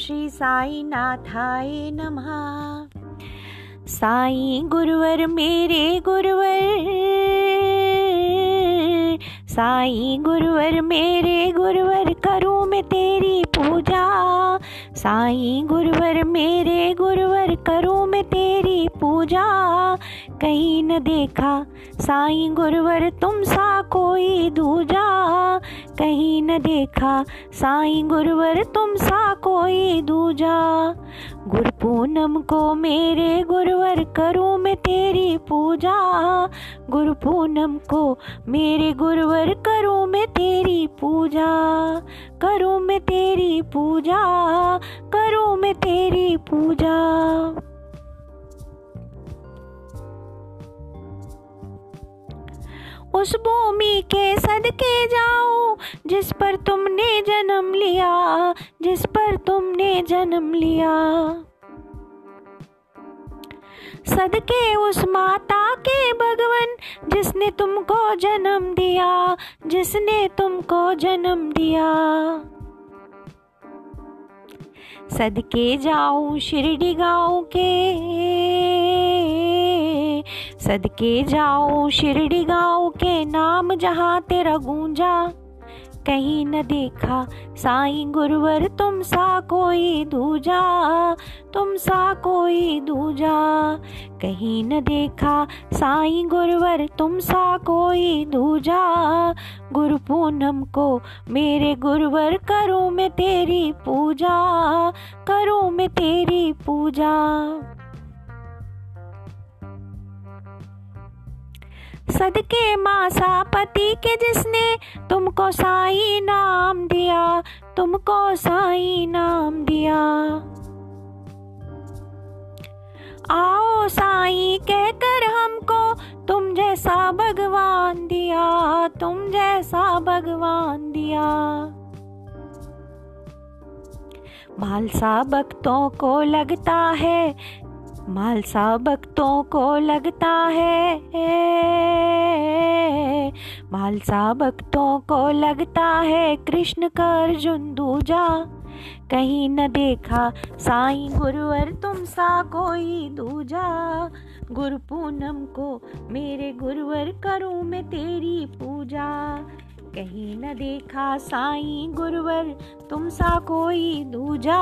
श्री साई नाथाय नमः। साई गुरुवर, मेरे गुरुवर। साई गुरुवर, मेरे गुरुवर, करूँ मैं तेरी पूजा। साई, गुरुवर मेरे, गुरुवर करूँ मैं तेरी पूजा। कहीं न देखा, साई, गुरुवर तुम सा कोई दूजा। कहीं न देखा, साई, गुरुवर तुम सा कोई दूजा। गुरु पूनम को मेरे, गुरुवर करूँ मैं तेरी पूजा। गुरु पूनम को मेरे, गुरुवर करूँ मैं तेरी पूजा। करूँ मैं तेरी पूजा। करूँ मैं तेरी पूजा। उस भूमि के सदके जाओ, जिस पर तुमने जन्म लिया, जिस पर तुमने जन्म लिया। सदके उस माता के भगवन, जिसने तुमको जन्म दिया, जिसने तुमको जन्म दिया। सदके जाऊँ शिरडी गाँव के। सदके जाऊँ शिरडी गाँव के। नाम जहाँ तेरा गूंजा। कहीं न देखा। साई गुरुवर तुम सा कोई दूजा। तुम सा कोई दूजा। कहीं न देखा। साई गुरुवर तुम सा कोई दूजा। गुरु पूनम को मेरे गुरुवर, करूँ मैं तेरी पूजा। करूँ मैं तेरी पूजा। सदके मासा पति के जिसने तुमको साई नाम दिया, तुमको साई नाम दिया। आओ साई कहकर हमको, तुम जैसा भगवान दिया, तुम जैसा भगवान दिया। मालसा भक्तों को लगता है मालसा भक्तों को लगता है। मालसा भक्तों को लगता है कृष्ण का अर्जुन दूजा। कहीं न देखा साईं गुरुवर तुम सा कोई दूजा। गुरु पूनम को मेरे गुरुवर करूँ मैं तेरी पूजा। कहीं न देखा साईं गुरुवर तुम सा कोई दूजा।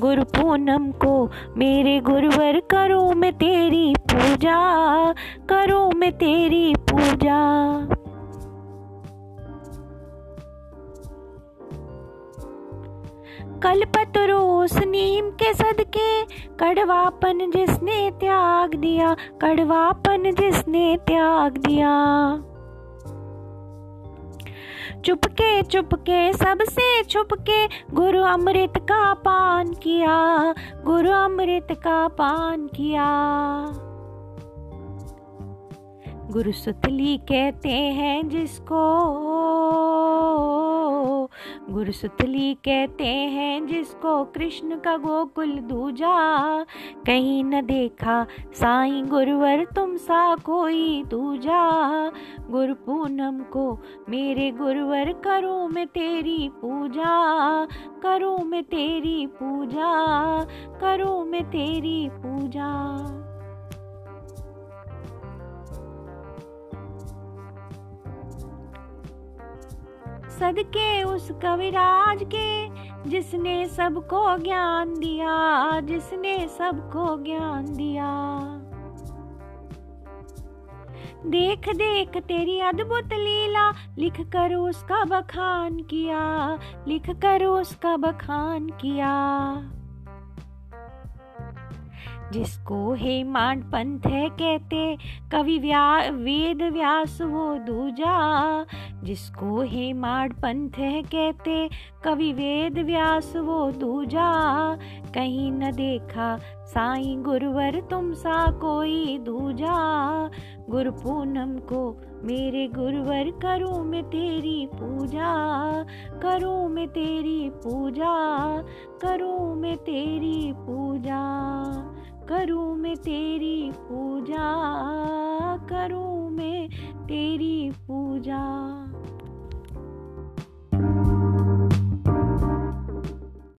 गुरु पूनम को मेरे गुरुवर, करो मैं तेरी पूजा, करूँ मैं तेरी पूजा। कलपतरोस नीम के सदके, कड़वापन जिसने त्याग दिया, कड़वापन जिसने त्याग दिया। चुपके चुपके सबसे छुपके गुरु अमृत का पान किया, गुरु अमृत का पान किया। गुरु सुतली कहते हैं जिसको गुरु सुतली कहते हैं, जिसको कृष्ण का गोकुल दूजा, कहीं न देखा साईं गुरुवर तुम सा कोई दूजा। गुरु पूनम को मेरे गुरुवर करूँ मैं तेरी पूजा, करूँ मैं तेरी पूजा, करूँ मैं तेरी पूजा। सदके उस कविराज के, जिसने सबको ज्ञान दिया, जिसने सबको ज्ञान दिया। देख देख तेरी अद्भुत लीला, लिख कर उसका बखान किया, लिख कर उसका बखान किया। जिसको हेमांड पंथ है कहते, कवि व्या, वेद व्यास वो दूजा। जिसको हेमांड पंथ है कहते, कवि वेद व्यास वो दूजा। कहीं न देखा साईं गुरुवर तुम सा कोई दूजा। गुरु पूनम को मेरे गुरुवर, करूँ मैं तेरी पूजा। करूँ मैं तेरी पूजा, करूँ मैं तेरी पूजा। करूँ मैं तेरी पूजा करूँ मैं तेरी पूजा।